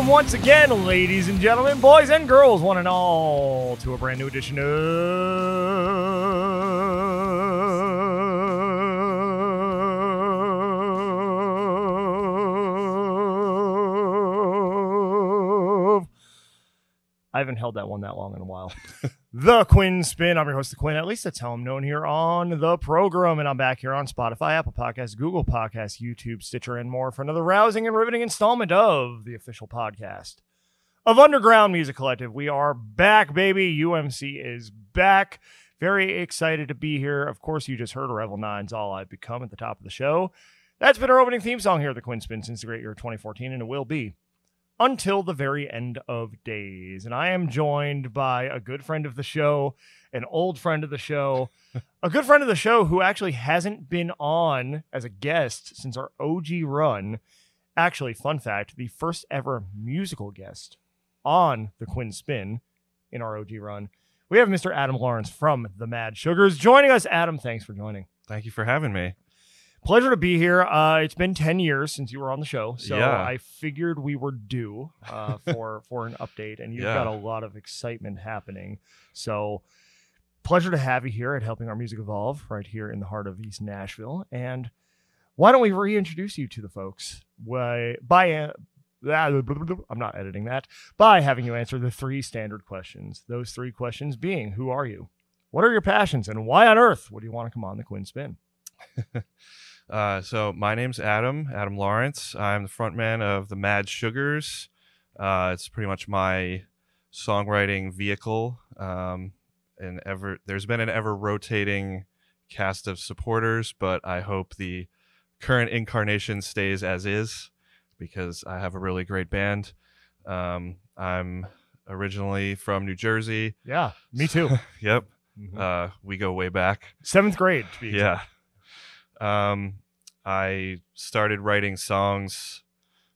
Welcome once again, ladies and gentlemen, boys and girls, one and all, to a brand new edition of. I haven't held that one that long in a while. the Quinn Spinn. I'm your host, the Quinn. At least that's how I'm known here on the program. And I'm back here on Spotify, Apple Podcasts, Google Podcasts, YouTube, Stitcher, and more for another rousing and riveting installment of the official podcast of Underground Music Collective. We are back, baby. UMC is back. Very excited to be here. Of course, you just heard Revel 9's All I've Become at the top of the show. That's been our opening theme song here at the Quinn Spinn since the great year of 2014, and it will be until the very end of days. And I am joined by a good friend of the show, an old friend of the show, a good friend of the show who actually hasn't been on as a guest since our OG run. Actually, fun fact the first ever musical guest on the Quinn Spinn in our OG run. We have Mr. Adam Lawrence from the Mad Sugars joining us. Adam, thanks for joining. Thank you for having me. Pleasure to be here. Uh, it's been ten years since you were on the show, so Yeah. I figured we were due uh, for for an update, and you've Yeah. got a lot of excitement happening. So, pleasure to have you here at Helping Our Music Evolve, right here in the heart of East Nashville. And why don't we reintroduce you to the folks? Why by uh, I'm not editing that by having you answer the three standard questions. Those three questions being: Who are you? What are your passions? And why on earth would you want to come on the Quinn Spinn? Uh, so my name's Adam, Adam Lawrence. I'm the frontman of the Mad Sugars. Uh, it's pretty much my songwriting vehicle. Um, and ever there's been an ever rotating cast of supporters, but I hope the current incarnation stays as is because I have a really great band. Um, I'm originally from New Jersey. Yeah, me too. Yep. Mhm. Uh, we go way back. Seventh grade, to be Yeah. Um, I started writing songs.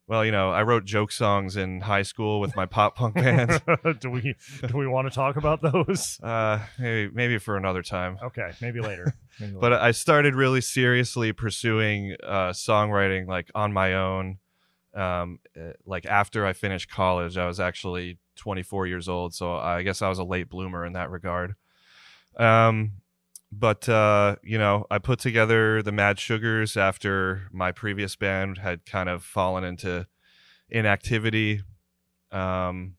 Well, you know, I wrote joke songs in high school with my pop punk band. do we do we want to talk about those? Uh, maybe maybe for another time. Okay, maybe later. Maybe But. I started really seriously pursuing uh, songwriting, like on my own. Um, uh, like after I finished college, I was actually 24 years old, so I guess I was a late bloomer in that regard. Um, but uh, you know, I put together the Mad Sugars after my previous band had kind of fallen into inactivity. Um,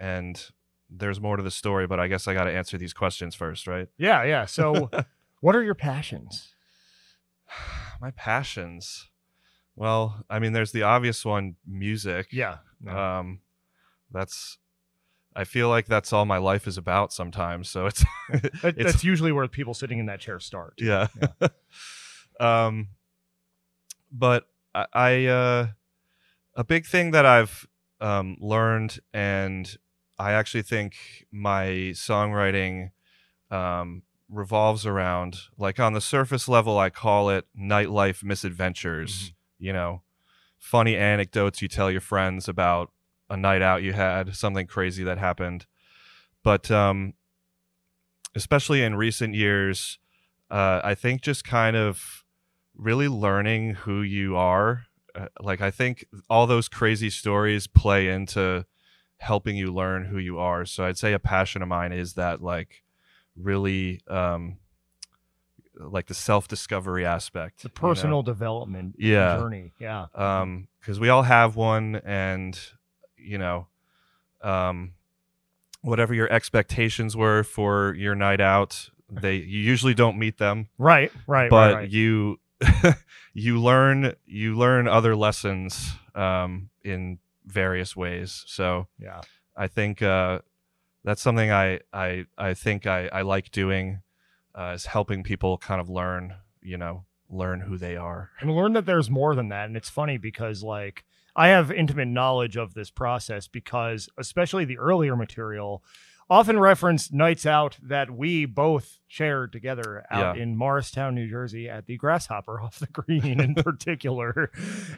and there's more to the story, but I guess I got to answer these questions first, right? yeah, yeah. So, what are your passions? my passions well i mean there's the obvious one music Yeah, no. um that's i feel like that's all my life is about sometimes so it's it's that's usually where people sitting in that chair start. yeah. Um but i, I uh a big thing that i've um learned and i actually think my songwriting um revolves around like on the surface level i call it nightlife misadventures you know? Funny anecdotes you tell your friends about a night out you had something crazy that happened but um especially in recent years uh i think just kind of really learning who you are uh, like i think all those crazy stories play into helping you learn who you are so i'd say a passion of mine is that like really um like the self-discovery aspect The you know? personal development Yeah. journey. Yeah. um because we all have one and you know um whatever your expectations were for your night out they you usually don't meet them Right, right, but right, right. you you learn you learn other lessons um in various ways so yeah. i think uh that's something i i i think i i like doing uh is helping people kind of learn you know learn who they are and learn that there's more than that. And it's funny because like I have intimate knowledge of this process because especially the earlier material often referenced nights out that we both shared together out Yeah. in Morristown, New Jersey at the Grasshopper off the green in particular.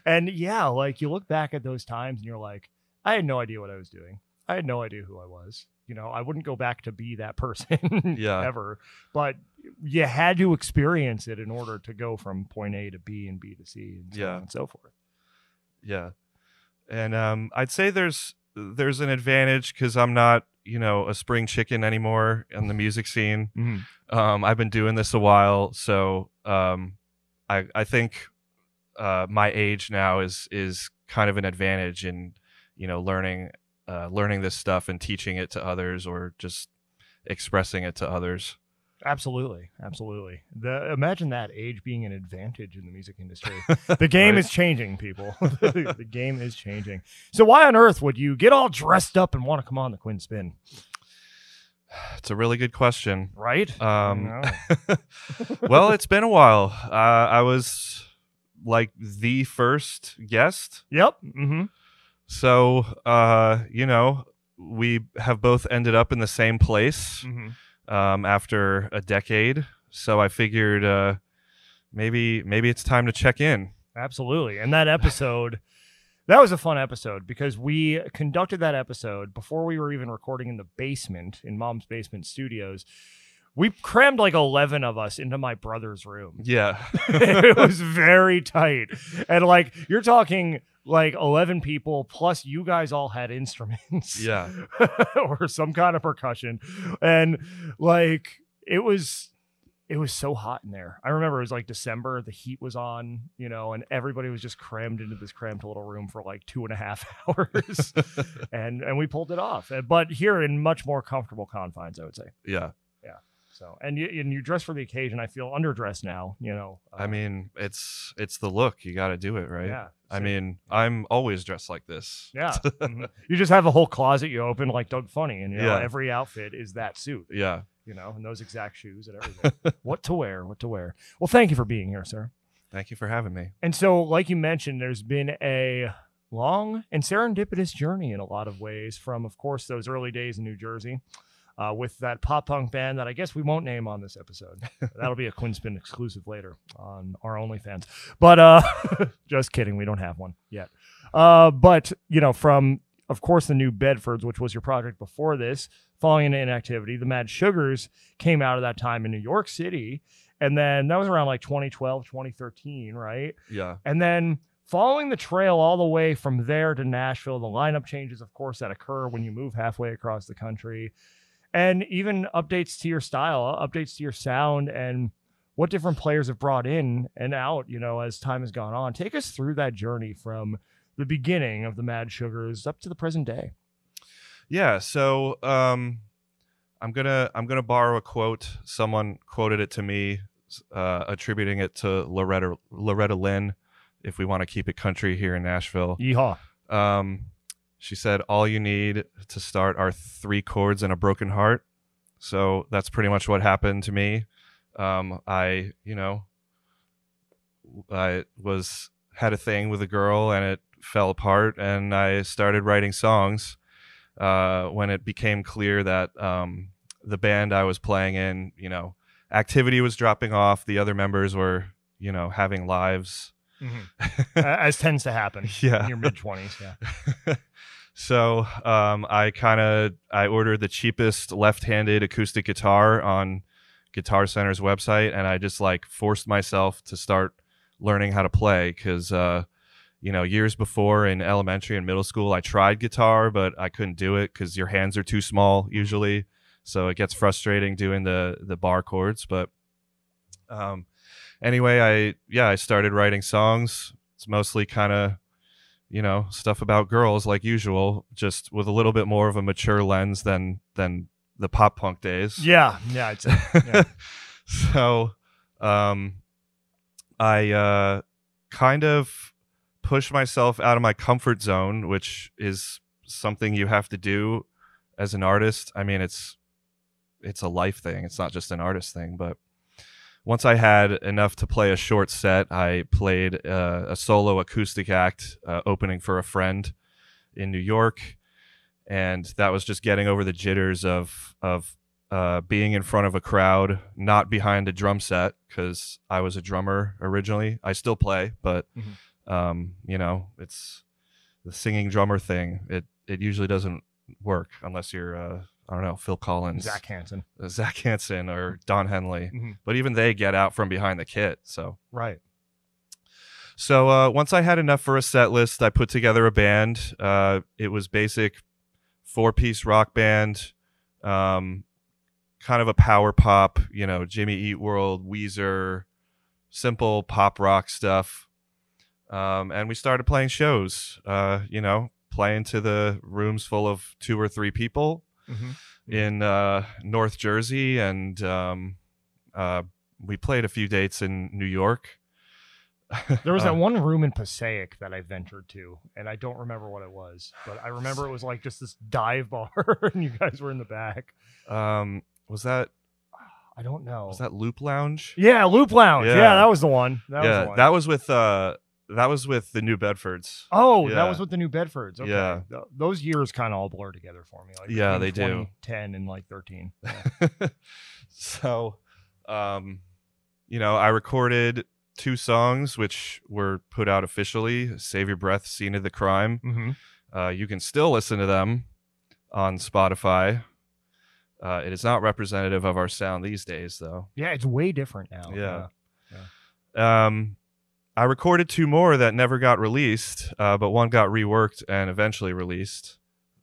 And yeah, like you look back at those times and you're like, I had no idea what I was doing. I had no idea who I was. You know, I wouldn't go back to be that person Yeah. ever. But you had to experience it in order to go from point A to B and B to C and so Yeah. on and so forth. Yeah. And um, I'd say there's there's an advantage because I'm not you know a spring chicken anymore in the music scene. Mhm. Um, I've been doing this a while, so um, I I think uh, my age now is is kind of an advantage in you know learning uh, learning this stuff and teaching it to others or just expressing it to others. Absolutely, absolutely. The imagine that age being an advantage in the music industry. The game Right? is changing, people. the game is changing. So why on earth would you get all dressed up and want to come on the Quinn Spinn? It's a really good question. Right? Um, well, it's been a while. Uh, I was like the first guest, Yep. Mm-hmm. so uh, you know we have both ended up in the same place Mm-hmm. Um, after a decade. So I figured uh, maybe maybe it's time to check in. Absolutely. And that episode, that was a fun episode because we conducted that episode before we were even recording in the basement, in mom's basement studios. We crammed like 11 of us into my brother's room. Yeah, it was very tight. And like, you're talking like 11 people, plus you guys all had instruments. yeah, or some kind of percussion. And like, it was. It was so hot in there. I remember it was like December. The heat was on, you know, and everybody was just crammed into this cramped little room for like two and a half hours, and and we pulled it off. But here in much more comfortable confines, I would say. yeah. So, and you and you dress for the occasion. I feel underdressed now. You know. I uh, mean, it's it's the look. You got to do it right. yeah. I mean, I'm always dressed like this. Yeah. Mhm. You just have a whole closet you open like Doug Funnie, and you know Yeah. every outfit is that suit, Yeah. you know, and those exact shoes and everything. what to wear, what to wear. Well, thank you for being here, sir. Thank you for having me. And so, like you mentioned, there's been a long and serendipitous journey in a lot of ways, from of course those early days in New Jersey. Uh, with that pop punk band that I guess we won't name on this episode. That'll be a Quinn Spinn exclusive later on our OnlyFans. But uh, just kidding, we don't have one yet. Uh, but you know, from of course the New Bedfords, which was your project before this, falling into inactivity, the Mad Sugars came out of that time in New York City, and then that was around like 2012, 2013, right? Yeah. And then following the trail all the way from there to Nashville, the lineup changes, of course, that occur when you move halfway across the country, and even updates to your style, updates to your sound, and what different players have brought in and out, you know, as time has gone on. Take us through that journey from the beginning of the Mad Sugars up to the present day. Yeah, so um, I'm gonna I'm gonna borrow a quote. Someone quoted it to me, uh, attributing it to Loretta Loretta Lynn. If we want to keep it country here in Nashville, Yeehaw. um, she said, "All you need to start are three chords and a broken heart." So that's pretty much what happened to me. Um, I, you know, I was had a thing with a girl and it fell apart, and I started writing songs. Uh, when it became clear that um, the band I was playing in, you know, activity was dropping off, the other members were, you know, having lives. As tends to happen in your mid 20s. Yeah. so um, I kind of I ordered the cheapest left-handed acoustic guitar on Guitar Center's website, and I just like forced myself to start learning how to play because uh, you know years before in elementary and middle school I tried guitar, but I couldn't do it because your hands are too small usually, so it gets frustrating doing the the bar chords. But um, anyway, I yeah I started writing songs. It's mostly kind of you know stuff about girls like usual just with a little bit more of a mature lens than than the pop punk days Yeah. Yeah. Yeah. so um i uh kind of push myself out of my comfort zone which is something you have to do as an artist i mean it's it's a life thing it's not just an artist thing but once I had enough to play a short set, I played uh, a solo acoustic act uh, opening for a friend in New York, and that was just getting over the jitters of of uh, being in front of a crowd, not behind a drum set because I was a drummer originally. I still play, but Mhm. um, you know, it's the singing drummer thing. It it usually doesn't work unless you're uh, I don't know Phil Collins, Zac Hanson. uh, Zac Hanson, or Don Henley Mhm. but even they get out from behind the kit. So, Right. So uh, once I had enough for a set list, I put together a band. Uh, it was basic four piece rock band, um, kind of a power pop, you know, Jimmy Eat World, Weezer, simple pop rock stuff. Um, and we started playing shows, uh, you know, playing to the rooms full of two or three people in uh, North Jersey. And um, uh, we played a few dates in New York. There was that one room in Passaic that I ventured to, and I don't remember what it was, but I remember it was like just this dive bar, and you guys were in the back. Um, was that I don't know. was that Loop Lounge? yeah, Loop Lounge. Yeah, Yeah. that was the one. That was yeah, the one. that was with uh, that was with the New Bedfords. oh, that was with the New Bedfords. Okay. Yeah. Th- those years kind of all blur together for me. Like Yeah, they do. 10 and like 13. Yeah. so, um, you know, I recorded two songs which were put out officially. "Save Your Breath," "Scene of the Crime." hmm Uh, you can still listen to them on Spotify. Uh, it is not representative of our sound these days, though. Yeah, it's way different now. Yeah. Um, I recorded two more that never got released, uh, but one got reworked and eventually released.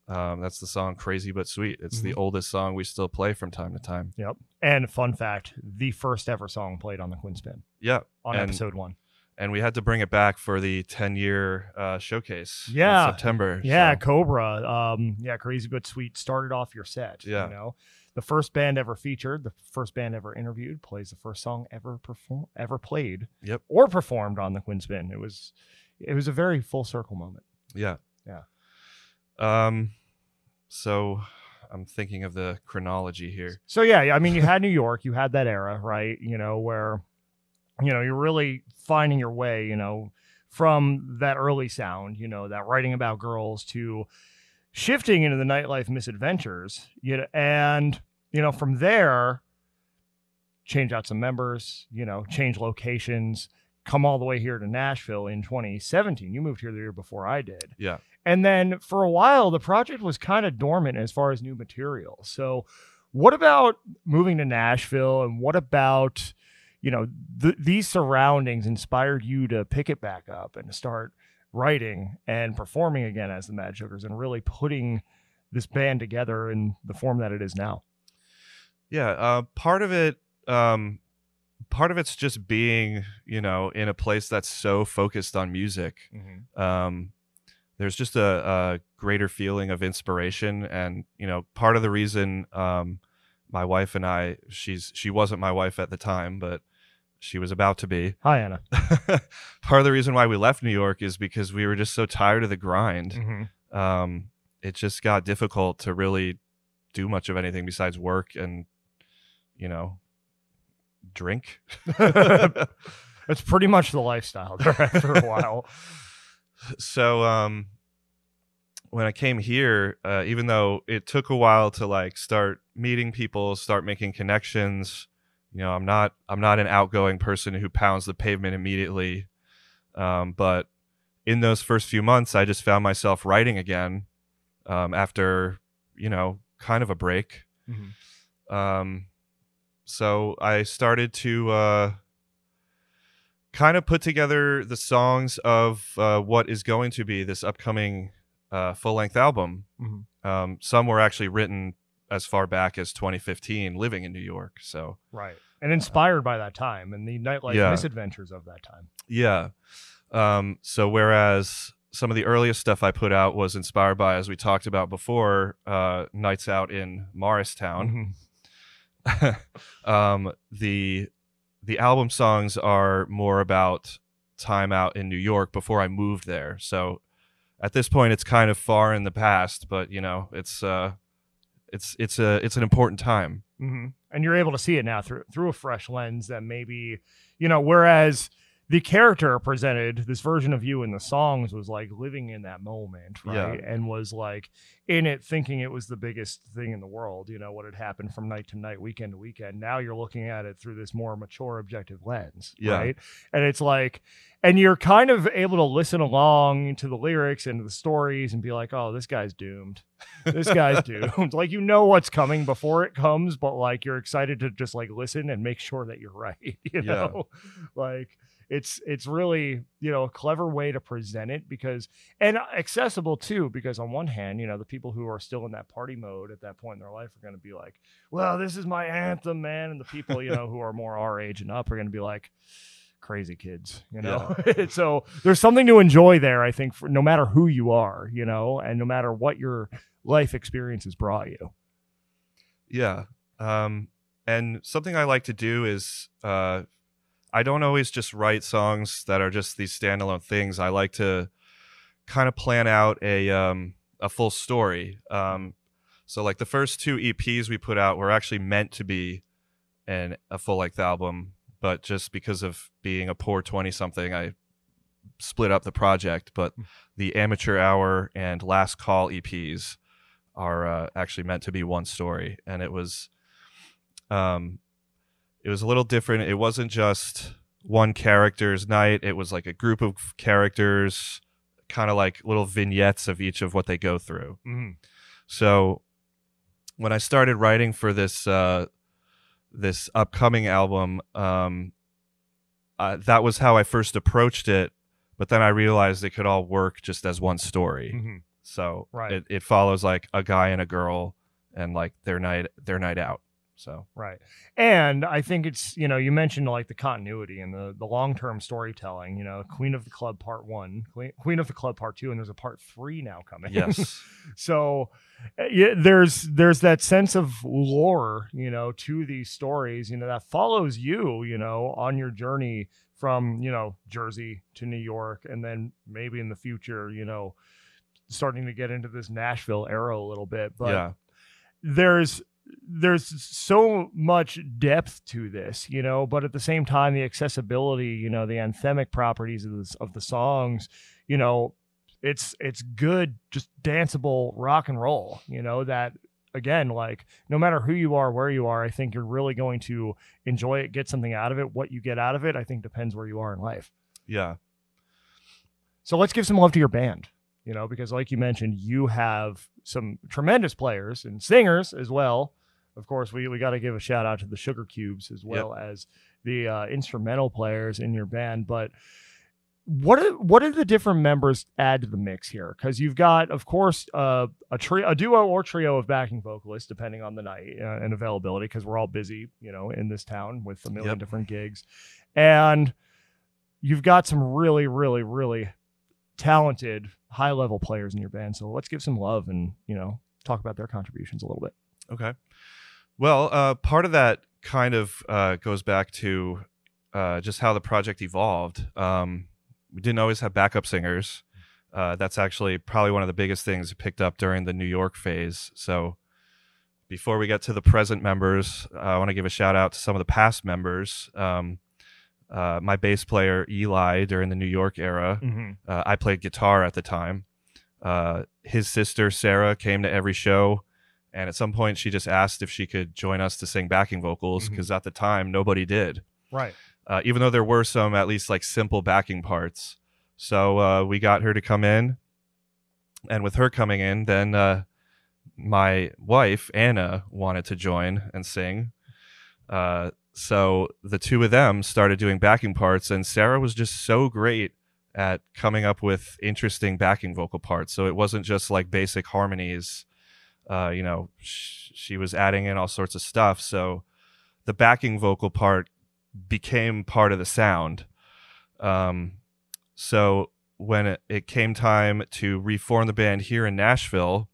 Um, that's the song "Crazy but Sweet." It's the Mhm. oldest song we still play from time to time. Yep. And fun fact: the first ever song played on the Quinn Spinn Yeah, on And- episode one. and we had to bring it back for the 10 year uh, showcase. in Yeah. September. Yeah, so- Cobra. Um, yeah, Crazy but Sweet started off your set. Yeah. You know, the first band ever featured, the first band ever interviewed, plays the first song ever perform ever played. Yep. Or performed on the Quinn Spinn. It was, it was a very full circle moment. yeah. Yeah. Um, so I'm thinking of the chronology here. So yeah, I mean, you had New York, you had that era, right? You know, where, you know, you're really finding your way, you know, from that early sound, you know, that writing about girls to shifting into the nightlife misadventures, you know, and you know, from there, change out some members, you know, change locations, come all the way here to Nashville in 2017. You moved here the year before I did. Yeah. And then for a while, the project was kind of dormant as far as new material. So, what about moving to Nashville and what about, you know, th- these surroundings inspired you to pick it back up and to start writing and performing again as the Mad Sugars and really putting this band together in the form that it is now? Yeah. Uh, part of it, um, part of it's just being, you know, in a place that's so focused on music. um, there's just a, a greater feeling of inspiration and you know part of the reason um, my wife and i she's she wasn't my wife at the time but she was about to be Hi, Anna. part of the reason why we left new york is because we were just so tired of the grind Mhm. um, it just got difficult to really do much of anything besides work and you know drink It's pretty much the lifestyle there after a while. so um when i came here uh, even though it took a while to like start meeting people start making connections you know i'm not i'm not an outgoing person who pounds the pavement immediately um, but in those first few months i just found myself writing again um, after you know kind of a break Mhm. um, so I started to uh, kind of put together the songs of uh, what is going to be this upcoming uh, full length album. Mhm. Um, some were actually written as far back as 2015, living in New York. So Right. And inspired by that time and the nightlife Yeah. misadventures of that time. yeah. Um, so whereas some of the earliest stuff I put out was inspired by, as we talked about before, uh, nights out in Morristown. Mhm. um, the the album songs are more about time out in New York before I moved there. So at this point, it's kind of far in the past, but you know, it's uh, it's it's a it's an important time. hmm And you're able to see it now through through a fresh lens that maybe, you know, whereas the character presented this version of you in the songs was like living in that moment, right? And was like in it thinking it was the biggest thing in the world, you know, what had happened from night to night, weekend to weekend. Now you're looking at it through this more mature, objective lens, Yeah. right? And it's like, and you're kind of able to listen along to the lyrics and the stories and be like, oh, this guy's doomed this guy's doomed. like you know what's coming before it comes, but like you're excited to just like listen and make sure that you're right. You Yeah. know, like it's it's really you know a clever way to present it because and accessible too because on one hand you know the people who are still in that party mode at that point in their life are going to be like well this is my anthem man and the people you know who are more our age and up are going to be like crazy kids you know? So there's something to enjoy there i think for no matter who you are you know and no matter what your life experiences brought you. Yeah um and something i like to do is uh I don't always just write songs that are just these standalone things. I like to kind of plan out a um, a full story. Um, so like the first two EPs we put out were actually meant to be an a full length album, but just because of being a poor twenty something, I split up the project. But hmm. the Amateur Hour and Last Call EPs are uh, actually meant to be one story, and it was um, it was a little different. It wasn't just one character's night. It was like a group of characters, kind of like little vignettes of each of what they go through. Mm-hmm. So when I started writing for this uh, this upcoming album, um, uh, that was how I first approached it. But then I realized it could all work just as one story. Mm-hmm. So right. it, it follows like a guy and a girl and like their night their night out. So right, and I think it's you know you mentioned like the continuity and the the long term storytelling. You know, Queen of the Club Part One, Queen of the Club Part Two, and there's a Part Three now coming. Yes. so eh, yeah, there's there's that sense of lore, you know, to these stories. You know that follows you, you know, on your journey from you know Jersey to New York, and then maybe in the future, you know, starting to get into this Nashville era a little bit. But yeah. there's there's so much depth to this, you know, but at the same time, the accessibility, you know, the anthemic properties of the, of the songs, you know, it's it's good, just danceable rock and roll, you know, that again, like no matter who you are, where you are, I think you're really going to enjoy it, get something out of it. What you get out of it, I think depends where you are in life. Yeah. So let's give some love to your band you know, because like you mentioned, you have some tremendous players and singers as well. Of course, we, we got to give a shout out to the Sugar Cubes as well yep. as the uh, instrumental players in your band. But what are, what do the different members add to the mix here? Because you've got, of course, uh, a trio, a duo or trio of backing vocalists, depending on the night uh, and availability, because we're all busy, you know, in this town with a million yep. different gigs, and you've got some really, really, really talented high level players in your band. So let's give some love and, you know, talk about their contributions a little bit. Okay. Well, uh, part of that kind of uh, goes back to uh, just how the project evolved. Um, we didn't always have backup singers. Uh, that's actually probably one of the biggest things we picked up during the New York phase. So before we get to the present members, I want to give a shout out to some of the past members. Um, uh, my bass player Eli during the New York era. Mm-hmm. Uh, I played guitar at the time. Uh, his sister Sarah came to every show, and at some point she just asked if she could join us to sing backing vocals because mm-hmm. at the time nobody did. Right. Uh, even though there were some at least like simple backing parts, so uh, we got her to come in, and with her coming in, then uh, my wife Anna wanted to join and sing. So the two of them started doing backing parts, and Sarah was just so great at coming up with interesting backing vocal parts. So it wasn't just like basic harmonies. Uh, you know, sh- she was adding in all sorts of stuff. So the backing vocal part became part of the sound. Um, so when it, it came time to reform the band here in Nashville,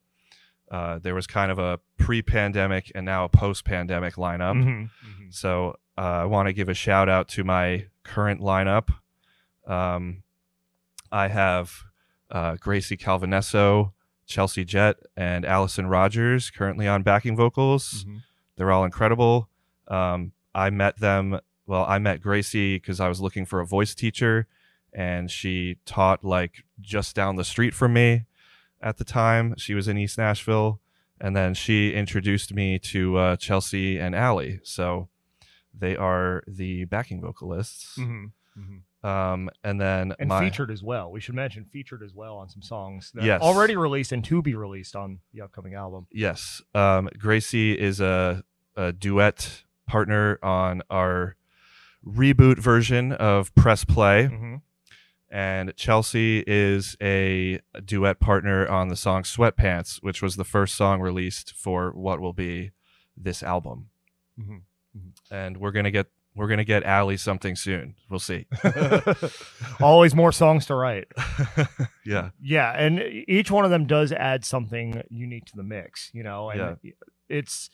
uh, there was kind of a pre-pandemic and now a post-pandemic lineup. Mm-hmm, mm-hmm. So uh, I want to give a shout out to my current lineup. Um, I have uh, Gracie Calvinesso, Chelsea Jett, and Allison Rogers currently on backing vocals. Mm-hmm. They're all incredible. Um, I met them. Well, I met Gracie because I was looking for a voice teacher, and she taught like just down the street from me at the time. She was in East Nashville, and then she introduced me to uh, Chelsea and Allie. So they are the backing vocalists. Mm-hmm. Mm-hmm. Um, and then and my, featured as well. We should mention featured as well on some songs that yes. already released and to be released on the upcoming album. Yes, um, Gracie is a, a duet partner on our reboot version of Press Play. hmm and Chelsea is a duet partner on the song Sweatpants, which was the first song released for what will be this album. Mhm. And we're gonna get we're gonna get Allie something soon. We'll see. Always more songs to write. yeah, Yeah, and each one of them does add something unique to the mix, you know. And it's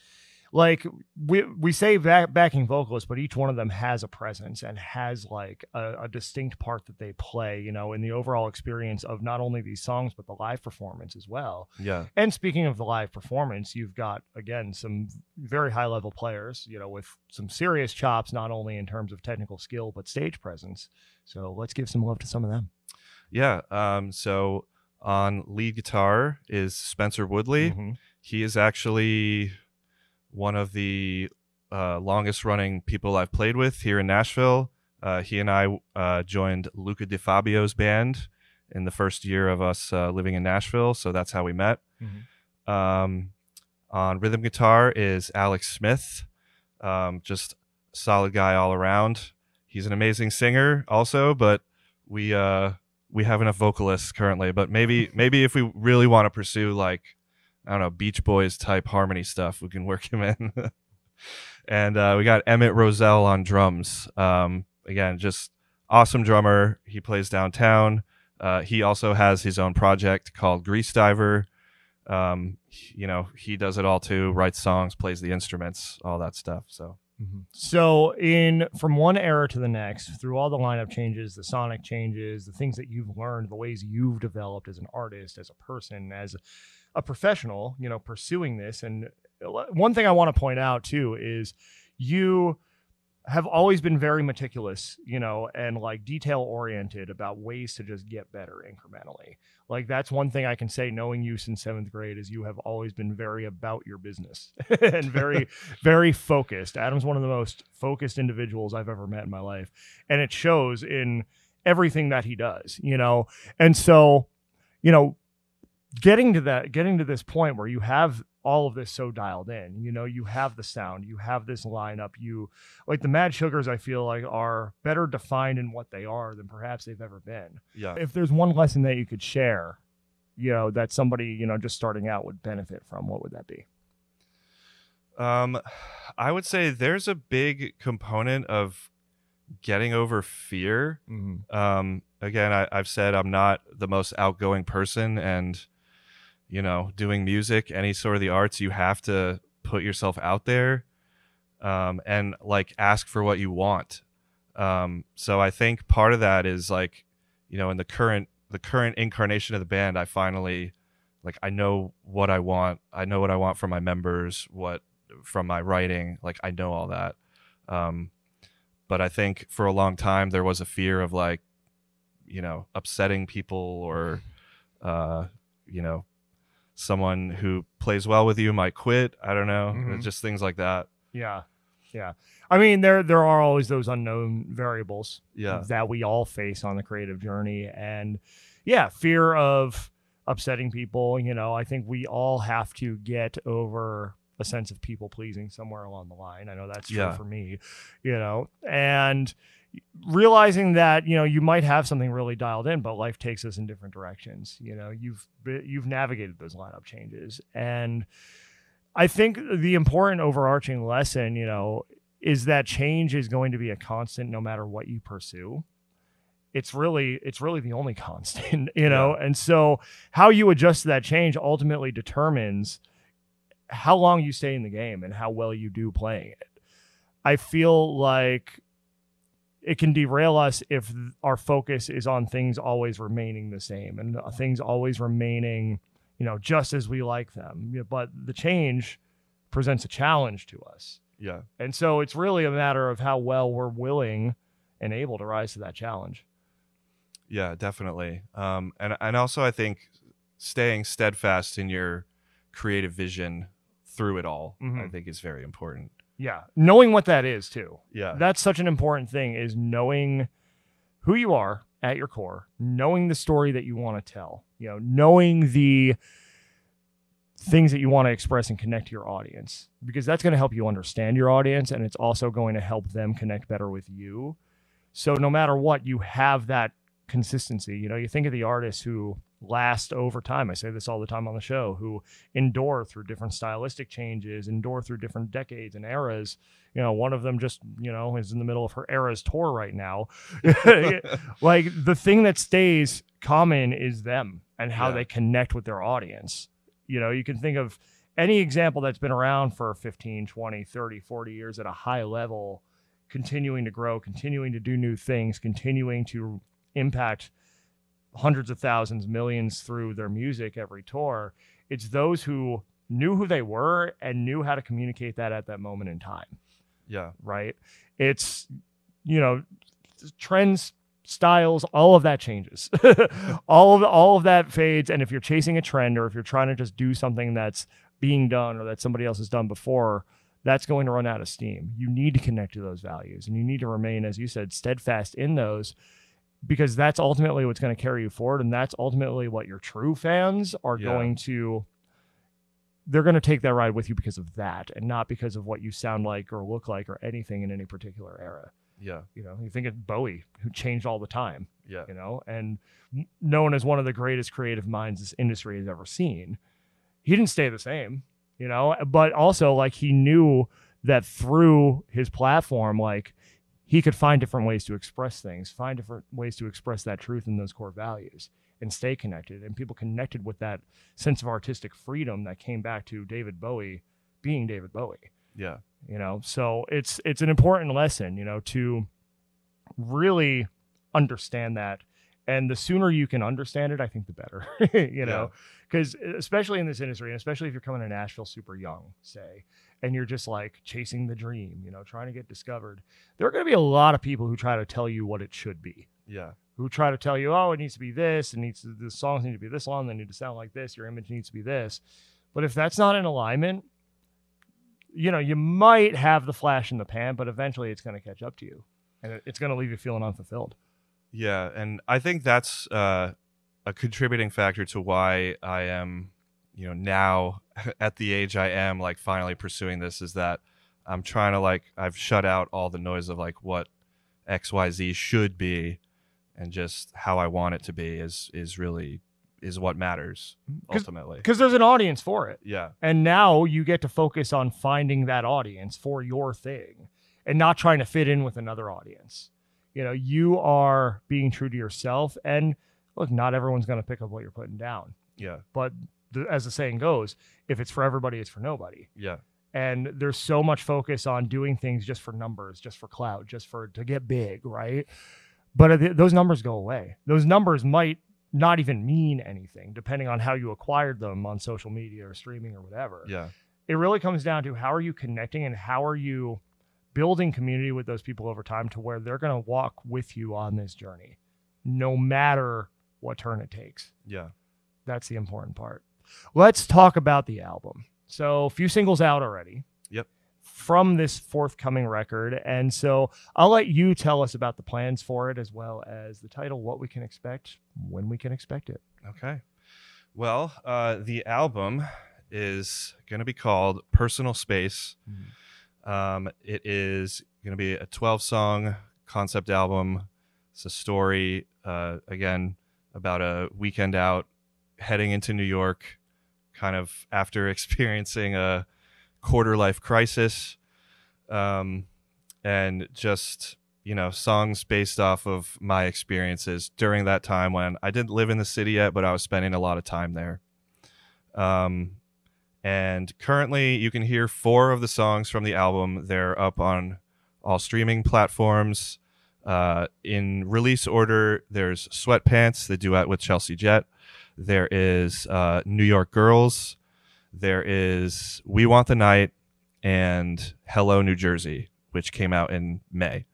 like we we say back, backing vocalists, but each one of them has a presence and has like a, a distinct part that they play, you know, in the overall experience of not only these songs but the live performance as well. yeah, And speaking of the live performance, you've got again some very high level players, you know, with some serious chops, not only in terms of technical skill but stage presence. So let's give some love to some of them. yeah. Um, so on lead guitar is Spencer Woodley. Mhm. He is actually one of the uh, longest running people I've played with here in Nashville. Uh, he and I uh, joined Luca DiFabio's band in the first year of us uh, living in Nashville, so that's how we met. Mhm. Um, on rhythm guitar is Alex Smith, um, just solid guy all around. He's an amazing singer, also, but we uh, we have enough vocalists currently. But maybe maybe if we really want to pursue like I don't know Beach Boys type harmony stuff, we can work him in. and uh, we got Emmett Roselle on drums. Um, again, just awesome drummer. He plays downtown. Uh, he also has his own project called Grease Diver. Um, you know, he does it all too. Writes songs, plays the instruments, all that stuff. So So, in from one era to the next, through all the lineup changes, the sonic changes, the things that you've learned, the ways you've developed as an artist, as a person, as a professional, you know, pursuing this. And uh, one thing I want to point out too is you have always been very meticulous, you know, and like detail oriented about ways to just get better incrementally. Like that's one thing I can say knowing you since 7th grade is you have always been very about your business and very very focused. Adam's one of the most focused individuals I've ever met in my life, and it shows in everything that he does, you know. And so, you know, getting to that getting to this point where you have all of this so dialed in you know you have the sound you have this lineup you like the mad sugars i feel like are better defined in what they are than perhaps they've ever been yeah, if there's one lesson that you could share you know that somebody you know just starting out would benefit from what would that be Um, I would say there's a big component of getting over fear. mm-hmm. Um, again, I, I've said I'm not the most outgoing person, and you know, doing music, any sort of the arts, you have to put yourself out there, um, and like ask for what you want. Um, so I think part of that is like, you know, in the current the current incarnation of the band, I finally like I know what I want. I know what I want from my members, what from my writing. Like I know all that. Um, but I think for a long time there was a fear of like, you know, upsetting people or, uh, you know, someone who plays well with you might quit. I don't know, Mhm. just things like that. Yeah. Yeah. I mean there there are always those unknown variables Yeah, that we all face on the creative journey and yeah, fear of upsetting people, you know, I think we all have to get over a sense of people pleasing somewhere along the line. I know that's true Yeah. for me, you know, and realizing that, you know, you might have something really dialed in, but life takes us in different directions. You know, you've you've navigated those lineup changes and I think the important overarching lesson, you know, is that change is going to be a constant no matter what you pursue. It's really it's really the only constant, you know. And so how you adjust to that change ultimately determines how long you stay in the game and how well you do playing it. I feel like it can derail us if our focus is on things always remaining the same and uh, things always remaining, you know, just as we like them. But the change presents a challenge to us. yeah, And so it's really a matter of how well we're willing and able to rise to that challenge. yeah, definitely. Um, and and also I think staying steadfast in your creative vision through it all, I Mhm. think is very important. Yeah. Knowing what that is too. Yeah, That's such an important thing is knowing who you are at your core, knowing the story that you want to tell, you know, knowing the things that you want to express and connect to your audience because that's going to help you understand your audience and it's also going to help them connect better with you. So no matter what, you have that consistency. You know, you think of the artists who last over time. I say this all the time on the show, who endure through different stylistic changes, endure through different decades and eras. You know, one of them just, you know, is in the middle of her era's tour right now. like the thing that stays common is them and how Yeah. they connect with their audience. You know, you can think of any example that's been around for 15, 20, 30, 40 years at a high level, continuing to grow, continuing to do new things, continuing to impact hundreds of thousands, millions through their music every tour. It's those who knew who they were and knew how to communicate that at that moment in time Yeah. right? It's you know trends, styles, all of that changes. all of all of that fades and if you're chasing a trend or if you're trying to just do something that's being done or that somebody else has done before, that's going to run out of steam. You need to connect to those values and you need to remain as you said steadfast in those because that's ultimately what's going to carry you forward and that's ultimately what your true fans are Yeah. going to they're going to take that ride with you because of that and not because of what you sound like or look like or anything in any particular era. Yeah. You know, you think of Bowie, who changed all the time, Yeah. you know, and known as one of the greatest creative minds this industry has ever seen. He didn't stay the same, you know, but also like he knew that through his platform, like he could find different ways to express things, find different ways to express that truth and those core values and stay connected. And people connected with that sense of artistic freedom that came back to David Bowie being David Bowie Yeah. you know so it's it's an important lesson you know to really understand that and the sooner you can understand it i think the better you know because especially in this industry and especially if you're coming to nashville super young say and you're just like chasing the dream you know trying to get discovered there are going to be a lot of people who try to tell you what it should be Yeah. who try to tell you, oh, it needs to be this, it needs to, the songs need to be this long, they need to sound like this, your image needs to be this. But if that's not in alignment, you know, you might have the flash in the pan, but eventually it's going to catch up to you, and it's going to leave you feeling unfulfilled. Yeah, and I think that's uh, a contributing factor to why I am, you know, now at the age I am, like finally pursuing this is that I'm trying to like I've shut out all the noise of like what X Y Z should be, and just how I want it to be is is really is what matters mm, 'Cause- ultimately. Because there's an audience for it. Yeah, And now you get to focus on finding that audience for your thing and not trying to fit in with another audience. You know, you are being true to yourself. And look, not everyone's going to pick up what you're putting down. yeah, But the, as the saying goes, if it's for everybody, it's for nobody. yeah, And there's so much focus on doing things just for numbers, just for clout, just for to get big, right? But those numbers go away. Those numbers might not even mean anything, depending on how you acquired them on social media or streaming or whatever yeah, it really comes down to how are you connecting and how are you building community with those people over time to where they're going to walk with you on this journey no matter what turn it takes yeah. that's the important part let's talk about the album so a few singles out already Yep. from this forthcoming record and so i'll let you tell us about the plans for it as well as the title what we can expect when we can expect it Okay. Well, uh, the album is going to be called Personal Space. Um, it is going to be a 12 song concept album. It's a story, uh, again, about a weekend out heading into New York, kind of after experiencing a quarter life crisis. Um, and just, you know, songs based off of my experiences during that time when I didn't live in the city yet, but I was spending a lot of time there. Um, and currently, you can hear four of the songs from the album. They're up on all streaming platforms. Uh, in release order, there's Sweatpants, the duet with Chelsea Jett. There is uh, New York Girls. There is We Want the Night and Hello, New Jersey, which came out in May.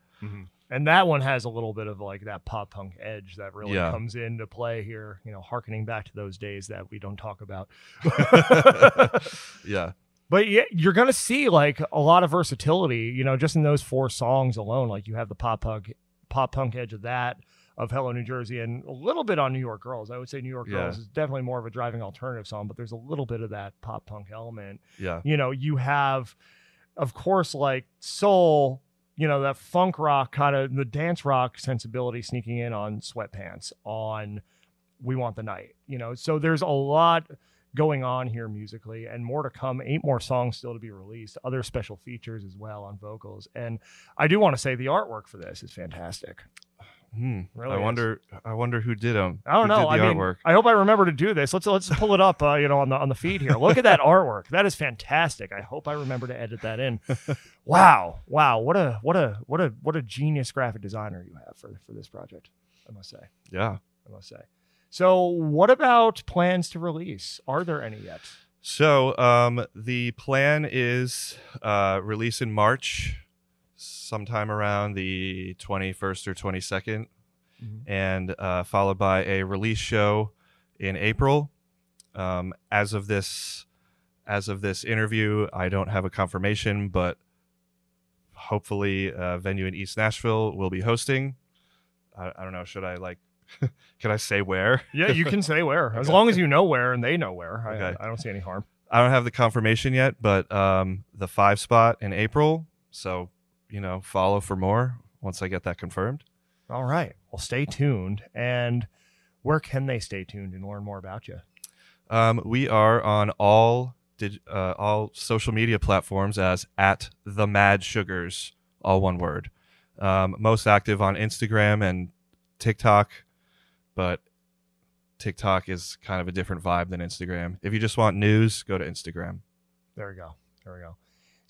And that one has a little bit of like that pop punk edge that really Yeah. comes into play here, you know, harkening back to those days that we don't talk about. yeah. but yeah, you're going to see like a lot of versatility, you know, just in those four songs alone. Like you have the pop punk, pop punk edge of that, of Hello New Jersey and a little bit on New York Girls. I would say New York Yeah. Girls is definitely more of a driving alternative song, but there's a little bit of that pop punk element. Yeah. You know, you have, of course, like soul, you know, that funk rock kind of the dance rock sensibility sneaking in on sweatpants, on We Want the Night, you know. So there's a lot going on here musically and more to come. Eight more songs still to be released, other special features as well on vocals. And I do want to say the artwork for this is fantastic. Hmm. Really I is. wonder. I wonder who did them. I don't know. I the mean, artwork. I hope I remember to do this. Let's let's pull it up, uh, you know, on the on the feed here. Look at that artwork. That is fantastic. I hope I remember to edit that in. wow, wow, what a what a what a what a genius graphic designer you have for for this project. I must say. Yeah. I must say. So, what about plans to release? Are there any yet? So um, the plan is uh, release in March, sometime around the 21st or 22nd, Mhm. and uh, followed by a release show in April. Um, as of this, as of this interview, I don't have a confirmation, but hopefully, a venue in East Nashville will be hosting. I, I don't know. Should I like? can I say where? Yeah, you can say where, as long as you know where and they know where. I, Okay. I don't see any harm. I don't have the confirmation yet, but um, the five spot in April. So, you know, follow for more once I get that confirmed. All right. Well, stay tuned. And where can they stay tuned and learn more about you? Um, we are on all dig- uh, all social media platforms as at the Mad Sugars, all one word. Um, most active on Instagram and TikTok, but TikTok is kind of a different vibe than Instagram. If you just want news, go to Instagram. There we go. There we go.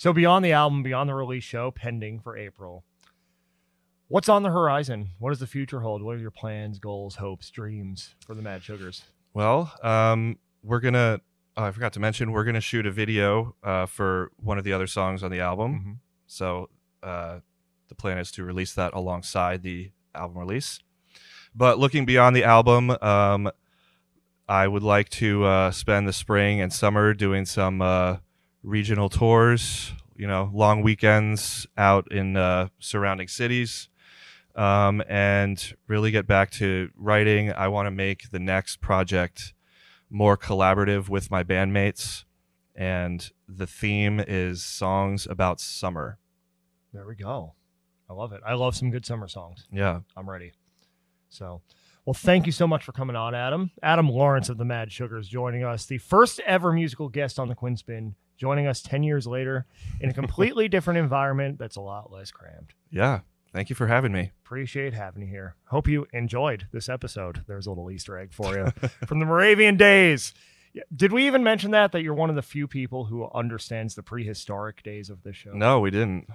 So beyond the album, beyond the release show, pending for April, what's on the horizon? What does the future hold? What are your plans, goals, hopes, dreams for the Mad Sugars? Well, um, we're gonna. Oh, I forgot to mention we're gonna shoot a video uh, for one of the other songs on the album. Mhm. So uh, the plan is to release that alongside the album release. But looking beyond the album, um, I would like to uh, spend the spring and summer doing some uh, regional tours. You know, long weekends out in uh, surrounding cities, um, and really get back to writing. I want to make the next project more collaborative with my bandmates, and the theme is songs about summer. There we go. I love it. I love some good summer songs. Yeah. I'm ready. So, well, thank you so much for coming on, Adam. Adam Lawrence of the Mad Sugars joining us, the first ever musical guest on the Quinn Spinn, joining us 10 years later in a completely different environment that's a lot less cramped. Yeah. Thank you for having me. Appreciate having you here. Hope you enjoyed this episode. There's a little Easter egg for you from the Moravian days. Did we even mention that that you're one of the few people who understands the prehistoric days of this show? No, we didn't.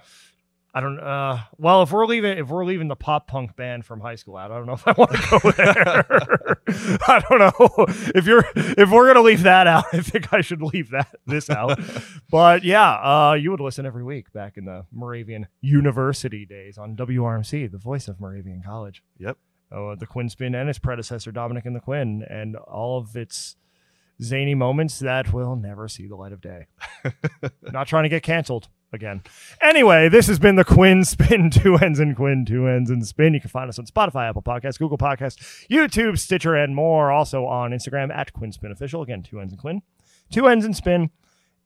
I don't. Uh, well, if we're leaving, if we're leaving the pop punk band from high school out, I don't know if I want to go there. I don't know if you're if we're gonna leave that out. I think I should leave that this out. but yeah, uh, you would listen every week back in the Moravian University days on WRMC, the voice of Moravian College. Yep. Uh, the Quinn Spinn and its predecessor Dominic and the Quinn, and all of its zany moments that will never see the light of day. Not trying to get canceled again. Anyway, this has been the Quinn Spinn, two ends and Quinn, two ends and spin. You can find us on Spotify, Apple Podcasts, Google Podcasts, YouTube, Stitcher, and more. Also on Instagram at Quinn Spinn Official. Again, two ends and Quinn, two ends and spin.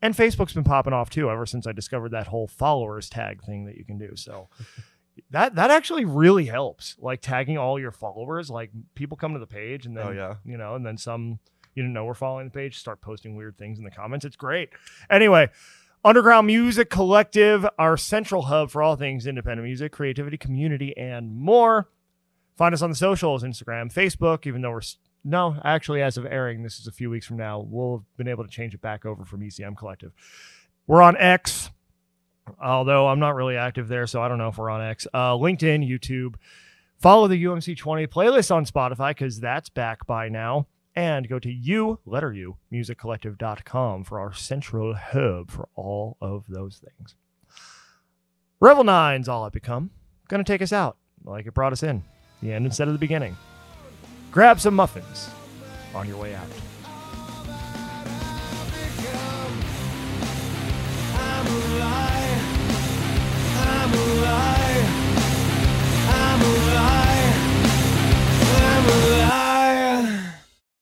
And Facebook's been popping off too ever since I discovered that whole followers tag thing that you can do. So that that actually really helps. Like tagging all your followers. Like people come to the page and then Oh, yeah. you know, and then some you didn't know were following the page start posting weird things in the comments. It's great. Anyway, Underground Music Collective, our central hub for all things independent music, creativity, community, and more. Find us on the socials, Instagram, Facebook, even though we're no, actually, as of airing, this is a few weeks from now, we'll have been able to change it back over from ECM Collective. We're on X, although I'm not really active there, so I don't know if we're on X. Uh, LinkedIn, YouTube. Follow the UMC 20 playlist on Spotify because that's back by now. And go to U, letter U, musiccollective.com for our central hub for all of those things. Revel 9's all I've become. Gonna take us out like it brought us in. The end instead of the beginning. Grab some muffins on your way out.